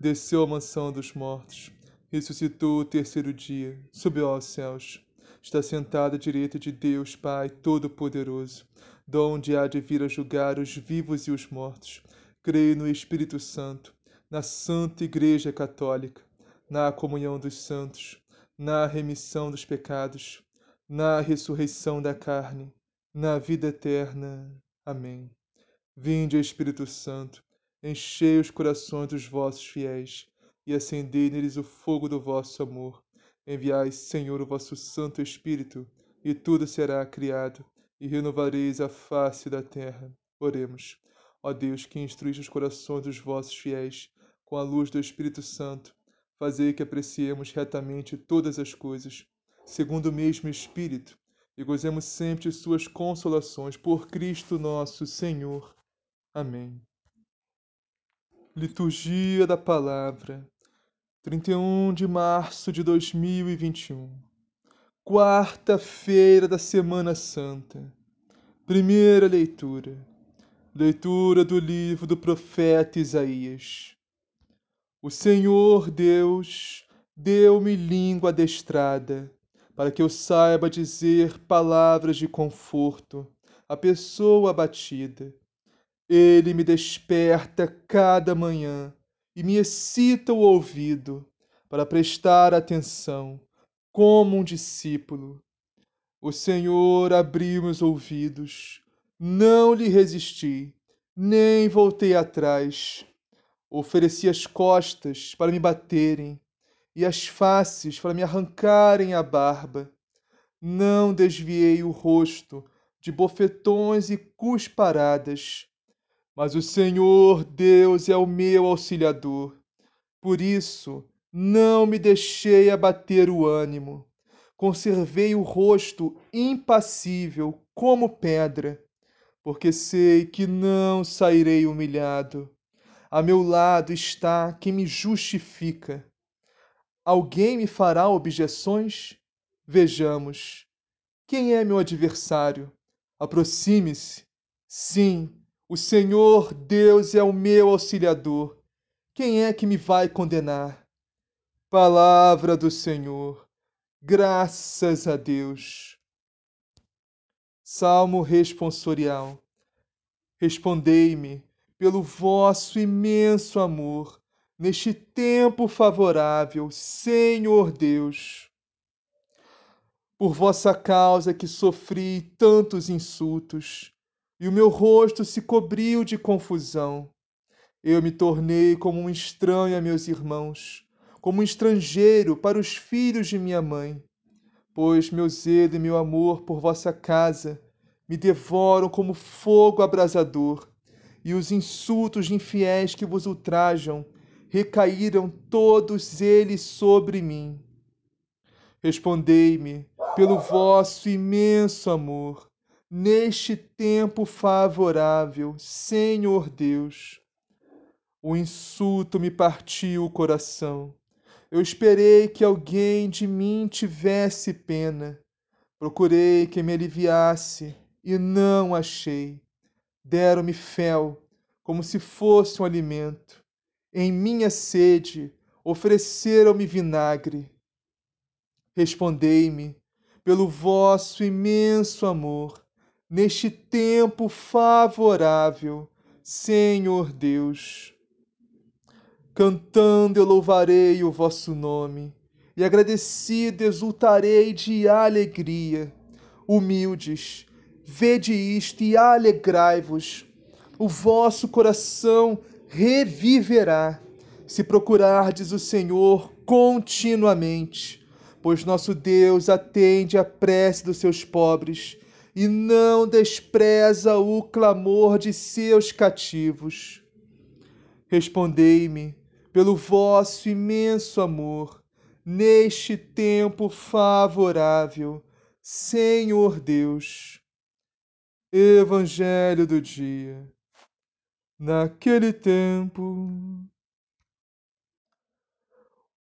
desceu à mansão dos mortos, ressuscitou o terceiro dia, subiu aos céus, está sentado à direita de Deus Pai Todo-Poderoso, donde há de vir a julgar os vivos e os mortos. Creio no Espírito Santo, na Santa Igreja Católica, na comunhão dos santos, na remissão dos pecados, na ressurreição da carne, na vida eterna. Amém. Vinde, Espírito Santo enchei os corações dos vossos fiéis e acendei neles o fogo do vosso amor. Enviai, Senhor, o vosso Santo Espírito, e tudo será criado, e renovareis a face da terra. Oremos. Ó Deus, que instruís os corações dos vossos fiéis com a luz do Espírito Santo, fazei que apreciemos retamente todas as coisas, segundo o mesmo Espírito, e gozemos sempre de suas consolações por Cristo nosso Senhor. Amém. Liturgia da Palavra, 31 de março de 2021, quarta-feira da Semana Santa. Primeira leitura. Leitura do livro do profeta Isaías. O Senhor Deus deu-me língua adestrada, para que eu saiba dizer palavras de conforto à pessoa abatida ele me desperta cada manhã e me excita o ouvido para prestar atenção, como um discípulo. O Senhor abriu meus ouvidos, não lhe resisti, nem voltei atrás. Ofereci as costas para me baterem e as faces para me arrancarem a barba. Não desviei o rosto de bofetões e cusparadas mas o Senhor Deus é o meu auxiliador. Por isso, não me deixei abater o ânimo. Conservei o rosto impassível como pedra, porque sei que não sairei humilhado. A meu lado está quem me justifica. Alguém me fará objeções? Vejamos. Quem é meu adversário? Aproxime-se. Sim, o Senhor Deus é o meu auxiliador. Quem é que me vai condenar? Palavra do Senhor. Graças a Deus. Salmo responsorial. Respondei-me pelo vosso imenso amor neste tempo favorável, Senhor Deus. Por vossa causa que sofri tantos insultos e o meu rosto se cobriu de confusão. Eu me tornei como um estranho a meus irmãos, como um estrangeiro para os filhos de minha mãe. Pois meu zelo e meu amor por vossa casa me devoram como fogo abrasador, e os insultos infiéis que vos ultrajam recaíram todos eles sobre mim. Respondei-me pelo vosso imenso amor neste tempo favorável, Senhor Deus. O insulto me partiu o coração. Eu esperei que alguém de mim tivesse pena. Procurei que me aliviasse e não achei. Deram-me fel, como se fosse um alimento. Em minha sede ofereceram-me vinagre. Respondei-me, pelo vosso imenso amor, neste tempo favorável, Senhor Deus. Cantando eu louvarei o vosso nome, e agradecido exultarei de alegria. Humildes, vede isto e alegrai-vos. O vosso coração reviverá, se procurardes o Senhor continuamente, pois nosso Deus atende à prece dos seus pobres e não despreza o clamor de seus cativos. Respondei-me pelo vosso imenso amor, neste tempo favorável, Senhor Deus. Evangelho do dia. Naquele tempo,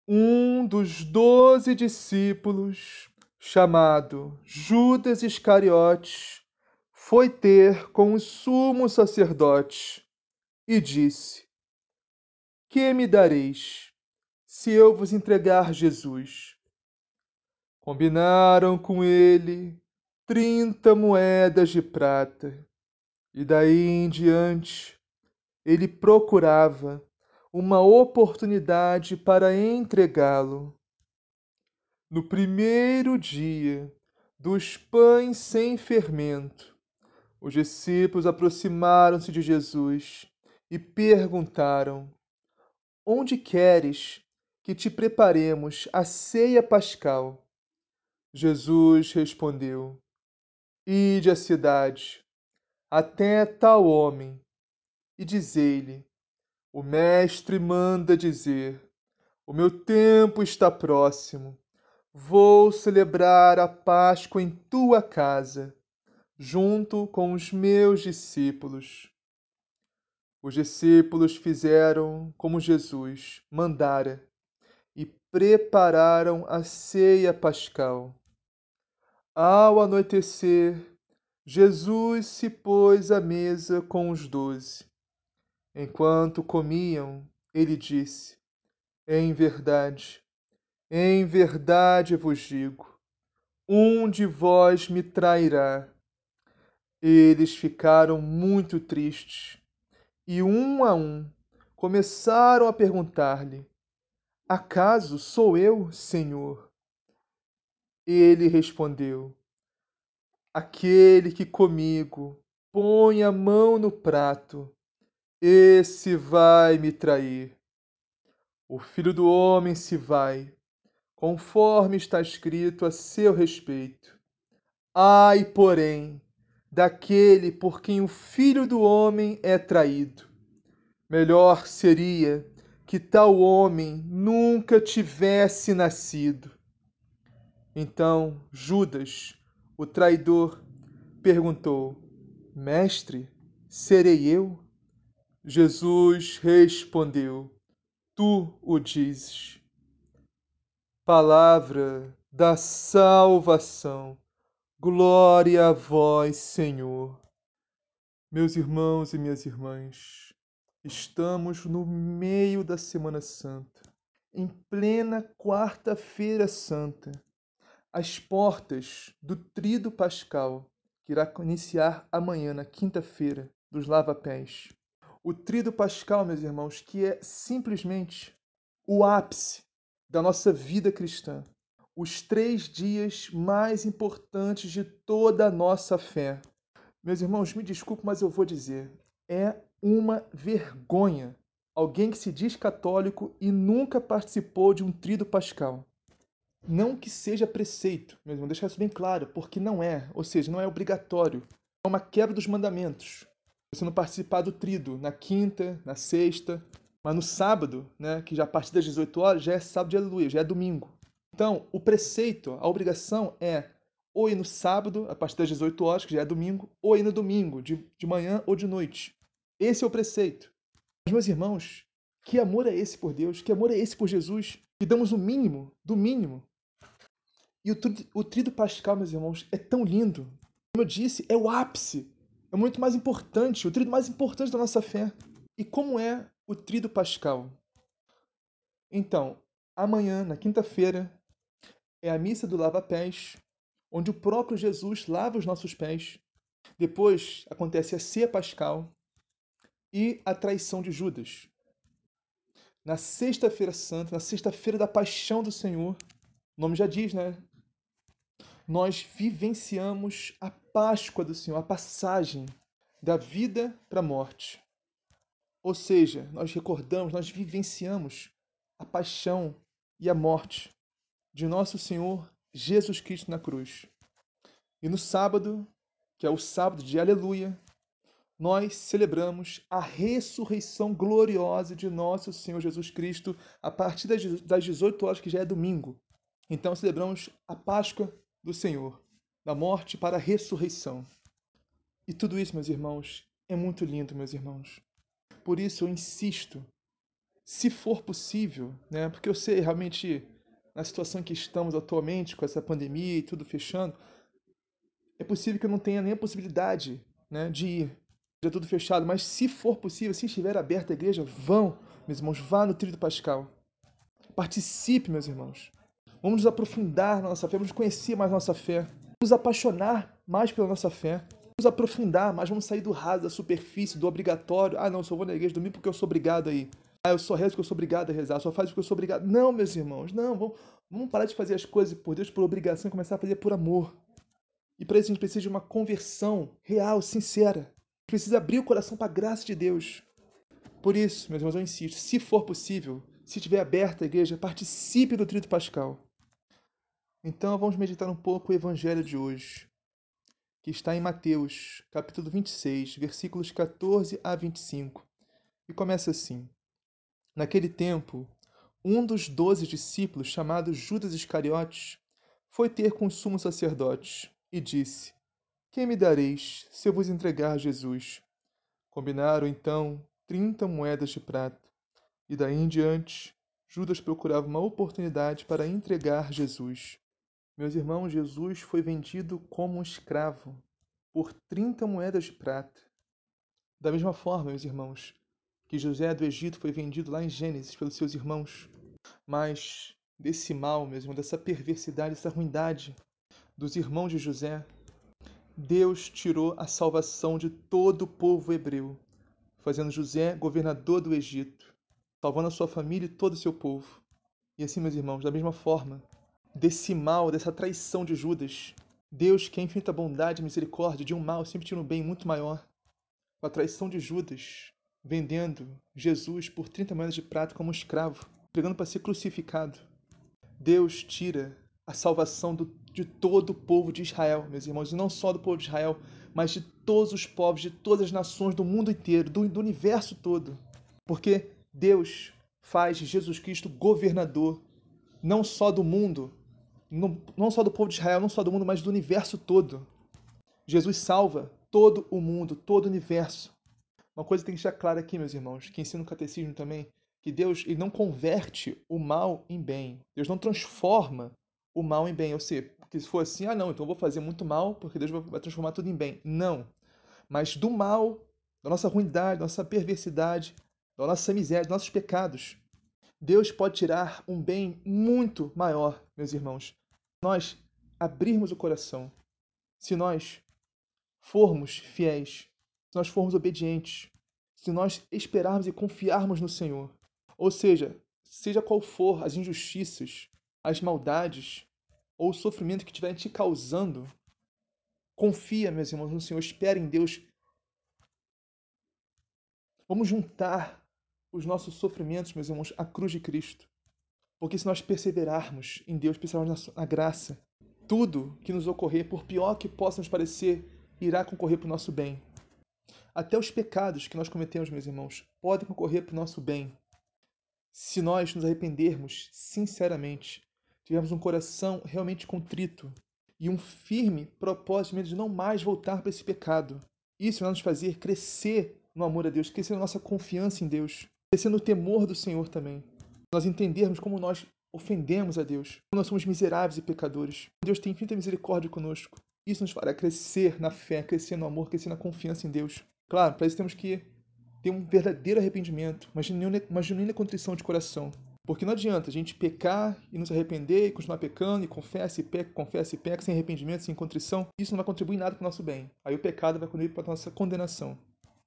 um dos doze discípulos, chamado Judas Iscariotes, foi ter com o sumo sacerdote e disse: Que me dareis se eu vos entregar Jesus? Combinaram com ele trinta moedas de prata, e daí em diante ele procurava uma oportunidade para entregá-lo. No primeiro dia dos pães sem fermento, os discípulos aproximaram-se de Jesus e perguntaram: Onde queres que te preparemos a ceia pascal? Jesus respondeu: Ide à cidade, até tal homem, e dizei-lhe: O Mestre manda dizer: O meu tempo está próximo. Vou celebrar a Páscoa em tua casa junto com os meus discípulos. Os discípulos fizeram como Jesus mandara e prepararam a ceia pascal. Ao anoitecer, Jesus se pôs à mesa com os doze. Enquanto comiam, ele disse: Em verdade, em verdade vos digo, um de vós me trairá. Eles ficaram muito tristes e, um a um, começaram a perguntar-lhe: Acaso sou eu, Senhor? Ele respondeu: Aquele que comigo põe a mão no prato, esse vai me trair. O filho do homem se vai, conforme está escrito a seu respeito. Ai, porém, daquele por quem o Filho do Homem é traído. Melhor seria que tal homem nunca tivesse nascido. Então Judas, o traidor, perguntou: Mestre, serei eu? Jesus respondeu: Tu o dizes. Palavra da salvação. Glória a vós, Senhor. Meus irmãos e minhas irmãs, estamos no meio da Semana Santa, em plena Quarta-feira Santa, às portas do Trido Pascal, que irá iniciar amanhã, na quinta-feira, dos lava-pés. O Trido Pascal, meus irmãos, que é simplesmente o ápice da nossa vida cristã os três dias mais importantes de toda a nossa fé. Meus irmãos, me desculpe, mas eu vou dizer: é uma vergonha alguém que se diz católico e nunca participou de um trido pascal. Não que seja preceito, meu irmão, deixar isso bem claro, porque não é, ou seja, não é obrigatório. É uma quebra dos mandamentos. Você não participar do trido na quinta, na sexta, mas no sábado, né, que já a partir das 18 horas já é sábado de aleluia, já é domingo. Então, o preceito, a obrigação é ou ir no sábado, a partir das 18 horas, que já é domingo, ou ir no domingo, de, de manhã ou de noite. Esse é o preceito. Mas, meus irmãos, que amor é esse por Deus? Que amor é esse por Jesus? Que damos o mínimo, do mínimo. E o, o trido pascal, meus irmãos, é tão lindo. Como eu disse, é o ápice. É muito mais importante, o trido mais importante da nossa fé. E como é o trido pascal? Então, amanhã, na quinta-feira, é a missa do lava-pés, onde o próprio Jesus lava os nossos pés. Depois acontece a ceia pascal e a traição de Judas. Na sexta-feira santa, na sexta-feira da paixão do Senhor, o nome já diz, né? Nós vivenciamos a Páscoa do Senhor, a passagem da vida para a morte. Ou seja, nós recordamos, nós vivenciamos a paixão e a morte de nosso Senhor Jesus Cristo na cruz. E no sábado, que é o sábado de Aleluia, nós celebramos a ressurreição gloriosa de nosso Senhor Jesus Cristo a partir das 18 horas, que já é domingo. Então celebramos a Páscoa do Senhor, da morte para a ressurreição. E tudo isso, meus irmãos, é muito lindo, meus irmãos. Por isso eu insisto, se for possível, né, porque eu sei realmente na situação que estamos atualmente, com essa pandemia e tudo fechando, é possível que eu não tenha nem a possibilidade né, de ir. Já tudo fechado, mas se for possível, se estiver aberta a igreja, vão, meus irmãos, vá no tríodo pascal. Participe, meus irmãos. Vamos nos aprofundar na nossa fé, vamos conhecer mais nossa fé, vamos nos apaixonar mais pela nossa fé, vamos aprofundar mais, vamos sair do raso, da superfície, do obrigatório. Ah, não, só vou na igreja domingo porque eu sou obrigado aí. Ah, eu só rezo porque eu sou obrigado a rezar, só faz porque eu sou obrigado. Não, meus irmãos, não, vamos, vamos parar de fazer as coisas por Deus, por obrigação e começar a fazer por amor. E para isso a gente precisa de uma conversão real, sincera. Precisa abrir o coração para a graça de Deus. Por isso, meus irmãos, eu insisto, se for possível, se estiver aberta a igreja, participe do Trito Pascal. Então vamos meditar um pouco o evangelho de hoje, que está em Mateus, capítulo 26, versículos 14 a 25. E começa assim: Naquele tempo, um dos doze discípulos, chamado Judas Iscariotes, foi ter com os sumos sacerdotes e disse: Quem me dareis se eu vos entregar Jesus? Combinaram então trinta moedas de prata, e daí em diante Judas procurava uma oportunidade para entregar Jesus. Meus irmãos, Jesus foi vendido como um escravo por 30 moedas de prata. Da mesma forma, meus irmãos, que José do Egito foi vendido lá em Gênesis pelos seus irmãos. Mas desse mal, meus irmãos, dessa perversidade, dessa ruindade dos irmãos de José, Deus tirou a salvação de todo o povo hebreu, fazendo José governador do Egito, salvando a sua família e todo o seu povo. E assim, meus irmãos, da mesma forma, desse mal, dessa traição de Judas. Deus, que é infinita bondade e misericórdia, de um mal sempre tinha um bem muito maior. A traição de Judas, vendendo Jesus por 30 moedas de prata como escravo, pregando para ser crucificado. Deus tira a salvação do, de todo o povo de Israel, meus irmãos, e não só do povo de Israel, mas de todos os povos, de todas as nações do mundo inteiro, do, do universo todo. Porque Deus faz Jesus Cristo governador, não só do mundo, não, só do povo de Israel, não só do mundo, mas do universo todo. Jesus salva todo o mundo, todo o universo. Uma coisa tem que estar clara aqui, meus irmãos, que ensina o catecismo também, que Deus ele não converte o mal em bem. Deus não transforma o mal em bem. Ou seja, porque se for assim, ah não, então eu vou fazer muito mal porque Deus vai transformar tudo em bem. Não. Mas do mal, da nossa ruindade, da nossa perversidade, da nossa miséria, dos nossos pecados, Deus pode tirar um bem muito maior, meus irmãos, nós abrirmos o coração, se nós formos fiéis, se nós formos obedientes, se nós esperarmos e confiarmos no Senhor, ou seja, seja qual for as injustiças, as maldades ou o sofrimento que estiverem te causando, confia, meus irmãos, no Senhor, espere em Deus. Vamos juntar os nossos sofrimentos, meus irmãos, à cruz de Cristo. Porque se nós perseverarmos em Deus, perseverarmos na graça, tudo que nos ocorrer, por pior que possa nos parecer, irá concorrer para o nosso bem. Até os pecados que nós cometemos, meus irmãos, podem concorrer para o nosso bem. Se nós nos arrependermos sinceramente, tivermos um coração realmente contrito e um firme propósito de não mais voltar para esse pecado. Isso vai nos fazer crescer no amor a Deus, crescer na nossa confiança em Deus, crescer no temor do Senhor também nós entendermos como nós ofendemos a Deus, como nós somos miseráveis e pecadores. Deus tem infinita misericórdia conosco. Isso nos fará crescer na fé, crescer no amor, crescer na confiança em Deus. Claro, para isso temos que ter um verdadeiro arrependimento, uma genuína, uma contrição de coração. Porque não adianta a gente pecar e nos arrepender e continuar pecando e confessa e peca, confessa e peca sem arrependimento, sem contrição. Isso não vai contribuir nada para o nosso bem. Aí o pecado vai contribuir para a nossa condenação.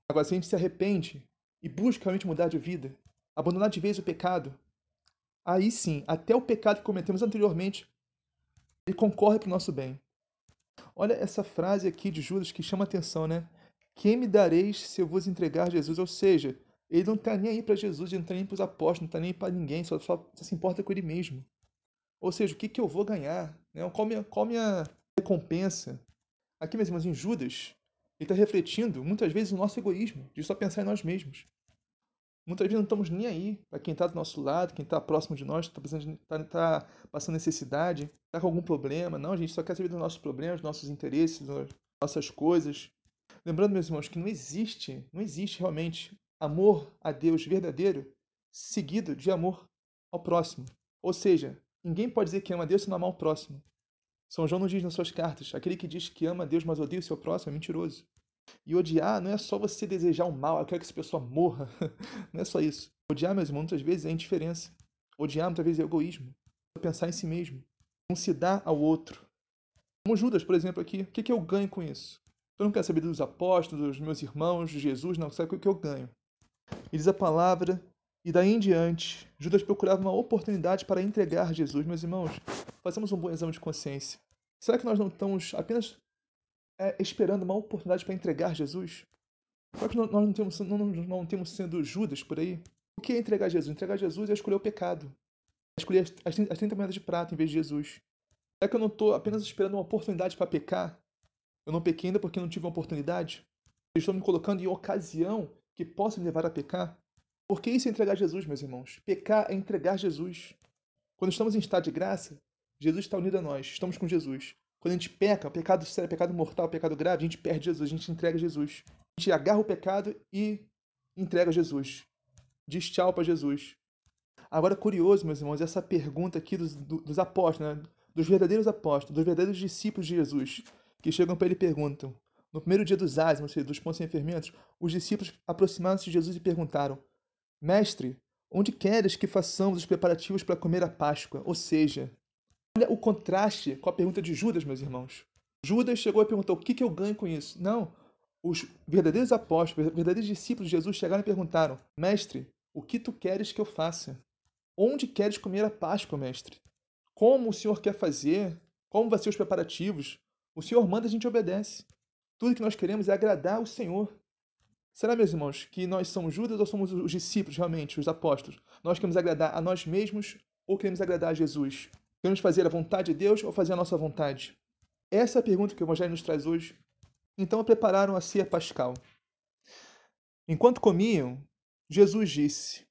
Agora, se a gente se arrepende e busca realmente mudar de vida, abandonar de vez o pecado, aí sim, até o pecado que cometemos anteriormente, ele concorre para o nosso bem. Olha essa frase aqui de Judas que chama atenção, né? Quem me dareis se eu vos entregar Jesus? Ou seja, ele não está nem aí para Jesus, ele não está nem para os apóstolos, não está nem para ninguém, só, só, só, se importa com ele mesmo. Ou seja, o que, que eu vou ganhar? Né? Qual, minha, qual minha recompensa? Aqui, meus irmãos, em Judas, Ele está refletindo, muitas vezes, o nosso egoísmo, de só pensar em nós mesmos. Muitas vezes não estamos nem aí para quem está do nosso lado, quem está próximo de nós, está tá, tá passando necessidade, está com algum problema. Não, a gente só quer saber dos nossos problemas, dos nossos interesses, das nossas coisas. Lembrando, meus irmãos, que não existe, não existe realmente amor a Deus verdadeiro seguido de amor ao próximo. Ou seja, ninguém pode dizer que ama a Deus se não amar o próximo. São João nos diz nas suas cartas: aquele que diz que ama a Deus, mas odeia o seu próximo é mentiroso. E odiar não é só você desejar o mal, eu quero que essa pessoa morra. não é só isso. Odiar, meus irmãos, muitas vezes é indiferença. Odiar, muitas vezes, é egoísmo. É pensar em si mesmo. Não se dar ao outro. Como Judas, por exemplo, aqui. O que, que eu ganho com isso? Eu não quero saber dos apóstolos, dos meus irmãos, de Jesus, não. Sabe o que eu ganho? E diz a palavra, e daí em diante, Judas procurava uma oportunidade para entregar Jesus. Meus irmãos, façamos um bom exame de consciência. Será que nós não estamos apenas é, esperando uma oportunidade para entregar Jesus? Será que nós não temos, não, não temos sendo Judas por aí? O que é entregar Jesus? Entregar Jesus é escolher o pecado. É escolher as, as, as 30 moedas de prata em vez de Jesus. Será que eu não estou apenas esperando uma oportunidade para pecar? Eu não pequei ainda porque não tive uma oportunidade? Eu estou me colocando em ocasião que possa me levar a pecar? Porque isso é entregar Jesus, meus irmãos. Pecar é entregar Jesus. Quando estamos em estado de graça, Jesus está unido a nós, estamos com Jesus. Quando a gente peca, pecado sério, pecado mortal, pecado grave, a gente perde Jesus, a gente entrega Jesus. A gente agarra o pecado e entrega Jesus. Diz tchau para Jesus. Agora, curioso, meus irmãos, essa pergunta aqui dos, dos apóstolos, né? dos verdadeiros apóstolos, dos verdadeiros discípulos de Jesus, que chegam para ele e perguntam. No primeiro dia dos ázimos, dos pontos sem fermentos, os discípulos aproximaram-se de Jesus e perguntaram: Mestre, onde queres que façamos os preparativos para comer a Páscoa? Ou seja, Olha o contraste com a pergunta de Judas, meus irmãos. Judas chegou e perguntou: o que, que eu ganho com isso? Não. Os verdadeiros apóstolos, os verdadeiros discípulos de Jesus chegaram e perguntaram: Mestre, o que tu queres que eu faça? Onde queres comer a Páscoa, mestre? Como o Senhor quer fazer? Como vão ser os preparativos? O Senhor manda, a gente obedece. Tudo que nós queremos é agradar o Senhor. Será, meus irmãos, que nós somos Judas ou somos os discípulos, realmente, os apóstolos? Nós queremos agradar a nós mesmos ou queremos agradar a Jesus? Queremos fazer a vontade de Deus ou fazer a nossa vontade? Essa é a pergunta que o Evangelho nos traz hoje. Então prepararam a ceia pascal. Enquanto comiam, Jesus disse: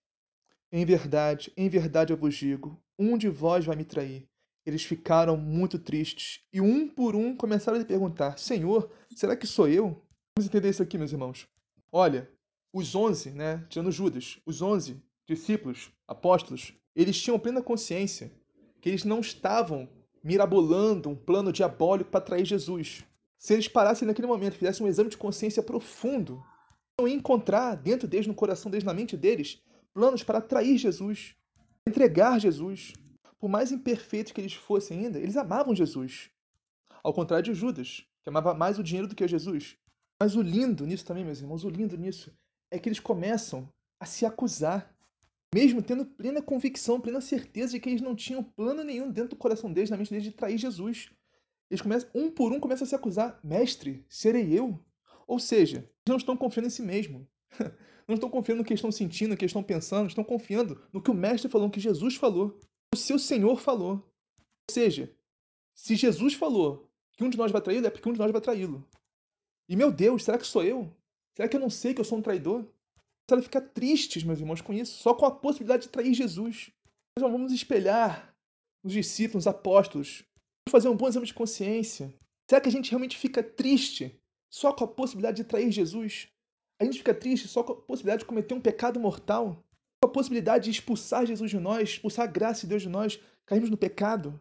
Em verdade, em verdade eu vos digo, um de vós vai me trair. Eles ficaram muito tristes e um por um começaram a lhe perguntar: Senhor, será que sou eu? Vamos entender isso aqui, meus irmãos. Olha, os onze, né, tirando Judas, os onze discípulos, apóstolos, eles tinham plena consciência que eles não estavam mirabolando um plano diabólico para trair Jesus. Se eles parassem naquele momento, fizessem um exame de consciência profundo, iam encontrar dentro deles, no coração deles, na mente deles, planos para trair Jesus, entregar Jesus. Por mais imperfeitos que eles fossem ainda, eles amavam Jesus. Ao contrário de Judas, que amava mais o dinheiro do que Jesus. Mas o lindo nisso também, meus irmãos, o lindo nisso é que eles começam a se acusar mesmo tendo plena convicção, plena certeza de que eles não tinham plano nenhum dentro do coração deles, na mente deles, de trair Jesus. Eles começam, um por um, começam a se acusar: Mestre, serei eu? Ou seja, eles não estão confiando em si mesmo. Não estão confiando no que estão sentindo, no que estão pensando, estão confiando no que o Mestre falou, no que Jesus falou, o seu Senhor falou. Ou seja, se Jesus falou que um de nós vai traí-lo, é porque um de nós vai traí-lo. E meu Deus, será que sou eu? Será que eu não sei que eu sou um traidor? A ficar tristes, meus irmãos, com isso, só com a possibilidade de trair Jesus. Nós vamos espelhar nos discípulos, nos apóstolos. Vamos fazer um bom exame de consciência. Será que a gente realmente fica triste só com a possibilidade de trair Jesus? A gente fica triste só com a possibilidade de cometer um pecado mortal? Com a possibilidade de expulsar Jesus de nós, expulsar a graça de Deus de nós, cairmos no pecado?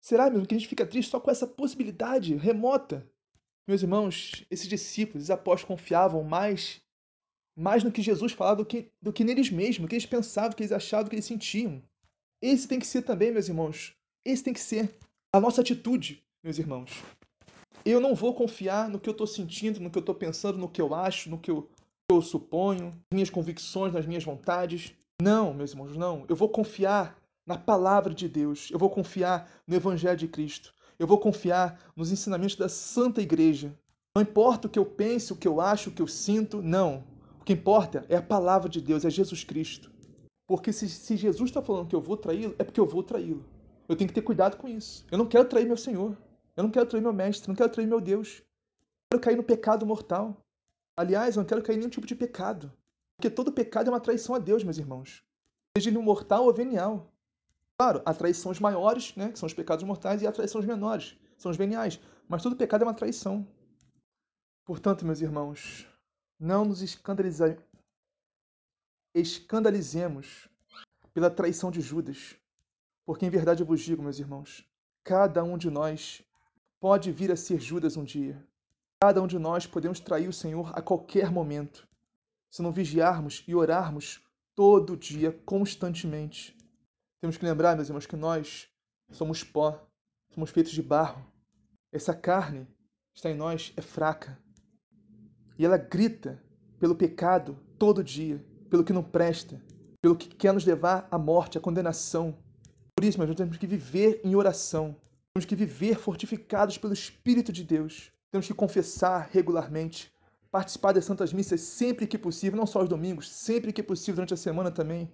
Será mesmo que a gente fica triste só com essa possibilidade remota? Meus irmãos, esses discípulos, esses apóstolos confiavam mais mais no que Jesus falava do que, do que neles mesmos, do que eles pensavam, do que eles achavam, do que eles sentiam. Esse tem que ser também, meus irmãos. Esse tem que ser a nossa atitude, meus irmãos. Eu não vou confiar no que eu estou sentindo, no que eu estou pensando, no que eu acho, no que eu, que eu suponho, minhas convicções, nas minhas vontades. Não, meus irmãos, não. Eu vou confiar na palavra de Deus. Eu vou confiar no Evangelho de Cristo. Eu vou confiar nos ensinamentos da Santa Igreja. Não importa o que eu pense, o que eu acho, o que eu sinto, não que importa é a palavra de Deus, é Jesus Cristo. Porque se, se Jesus está falando que eu vou traí-lo, é porque eu vou traí-lo. Eu tenho que ter cuidado com isso. Eu não quero trair meu Senhor. Eu não quero trair meu mestre. Eu não quero trair meu Deus. quero cair no pecado mortal. Aliás, eu não quero cair em nenhum tipo de pecado. Porque todo pecado é uma traição a Deus, meus irmãos. Seja ele mortal ou venial. Claro, há traições maiores, né, que são os pecados mortais, e há traições menores, são os veniais. Mas todo pecado é uma traição. Portanto, meus irmãos, não nos escandalizemos pela traição de Judas. Porque em verdade eu vos digo, meus irmãos, cada um de nós pode vir a ser Judas um dia. Cada um de nós podemos trair o Senhor a qualquer momento, se não vigiarmos e orarmos todo dia, constantemente. Temos que lembrar, meus irmãos, que nós somos pó, somos feitos de barro. Essa carne está em nós é fraca. E ela grita pelo pecado todo dia, pelo que não presta, pelo que quer nos levar à morte, à condenação. Por isso, nós temos que viver em oração. Temos que viver fortificados pelo Espírito de Deus. Temos que confessar regularmente, participar das Santas Missas sempre que possível, não só aos domingos, sempre que possível durante a semana também.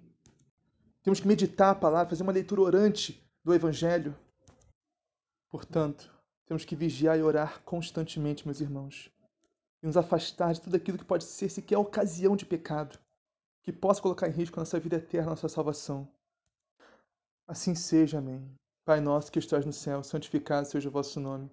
Temos que meditar a palavra, fazer uma leitura orante do Evangelho. Portanto, temos que vigiar e orar constantemente, meus irmãos, e nos afastar de tudo aquilo que pode ser sequer ocasião de pecado, que possa colocar em risco a nossa vida eterna, a nossa salvação. Assim seja, amém. Pai nosso que estás no céu, santificado seja o vosso nome.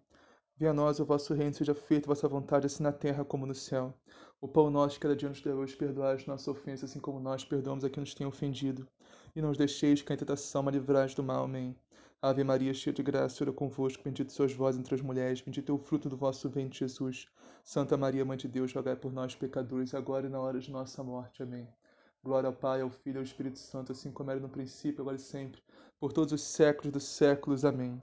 Venha a nós o vosso reino, seja feita a vossa vontade, assim na terra como no céu. O pão nosso cada dia nos dê hoje, perdoai as nossas ofensas, assim como nós perdoamos a quem nos tem ofendido. E não os deixeis cair em tentação, mas livrai do mal. Amém. Ave Maria, cheia de graça, Senhor é convosco, bendito sois vós entre as mulheres, bendito é o fruto do vosso ventre, Jesus. Santa Maria, Mãe de Deus, rogai por nós, pecadores, agora e na hora de nossa morte. Amém. Glória ao Pai, ao Filho e ao Espírito Santo, assim como era no princípio, agora e sempre, por todos os séculos dos séculos. Amém.